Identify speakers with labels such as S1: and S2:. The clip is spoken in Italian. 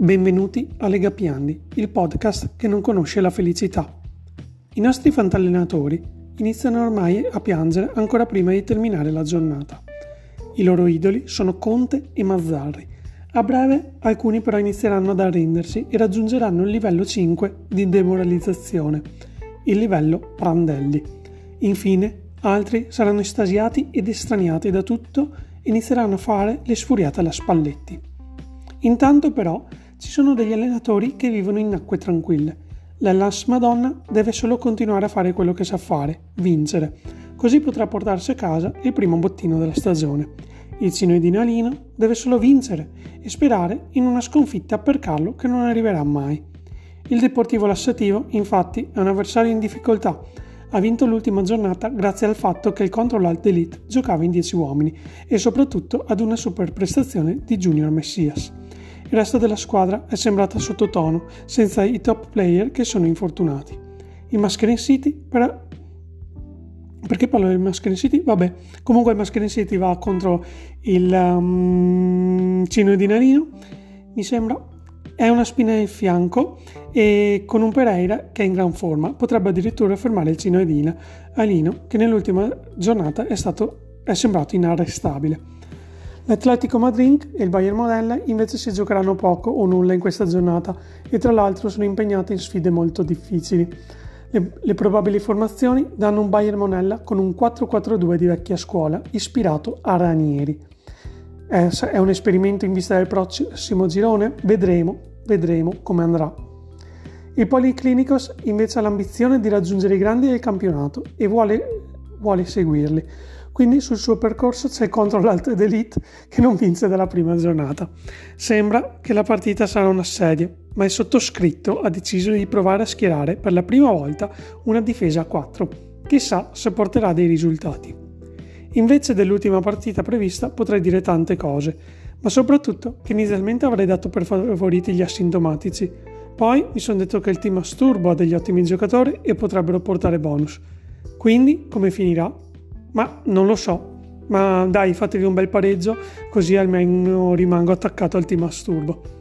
S1: Benvenuti a Lega Piandi, il podcast che non conosce la felicità. I nostri fantallenatori iniziano ormai a piangere ancora prima di terminare la giornata. I loro idoli sono Conte e Mazzarri. A breve alcuni però inizieranno ad arrendersi e raggiungeranno il livello 5 di demoralizzazione, il livello Prandelli. Infine altri saranno estasiati ed estraniati da tutto e inizieranno a fare le sfuriate alla Spalletti. Intanto però ci sono degli allenatori che vivono in acque tranquille. L'Ellas Madonna deve solo continuare a fare quello che sa fare, vincere. Così potrà portarsi a casa il primo bottino della stagione. Il Cinoedino Alino deve solo vincere e sperare in una sconfitta per Carlo che non arriverà mai. Il Deportivo Lassativo, infatti, è un avversario in difficoltà. Ha vinto l'ultima giornata grazie al fatto che il Control Alt Elite giocava in 10 uomini e soprattutto ad una super prestazione di Junior Messias. Il resto della squadra è sembrata sottotono, senza i top player che sono infortunati. Il Mascarin City, per... perché parlo del Mascarin City? Vabbè, comunque il Mascarin City va contro il um, Cino di Narino, mi sembra, è una spina nel fianco e con un Pereira che è in gran forma potrebbe addirittura fermare il Cino Edina Alino che nell'ultima giornata è, stato, è sembrato inarrestabile. L'Atletico Madrid e il Bayern Modella invece si giocheranno poco o nulla in questa giornata e tra l'altro sono impegnati in sfide molto difficili. Le, le probabili formazioni danno un Bayern Monella con un 4-4-2 di vecchia scuola, ispirato a Ranieri. È, è un esperimento in vista del prossimo girone? Vedremo, vedremo come andrà. Il Policlinicos invece ha l'ambizione di raggiungere i grandi del campionato e vuole, vuole seguirli quindi sul suo percorso c'è contro l'Alto ed Elite che non vince dalla prima giornata. Sembra che la partita sarà un assedio, ma il sottoscritto ha deciso di provare a schierare per la prima volta una difesa a 4. Chissà se porterà dei risultati. Invece dell'ultima partita prevista potrei dire tante cose, ma soprattutto che inizialmente avrei dato per favoriti gli asintomatici. Poi mi sono detto che il team Asturbo ha degli ottimi giocatori e potrebbero portare bonus. Quindi, come finirà? Ma non lo so. Ma dai, fatevi un bel pareggio, così almeno rimango attaccato al team Asturbo.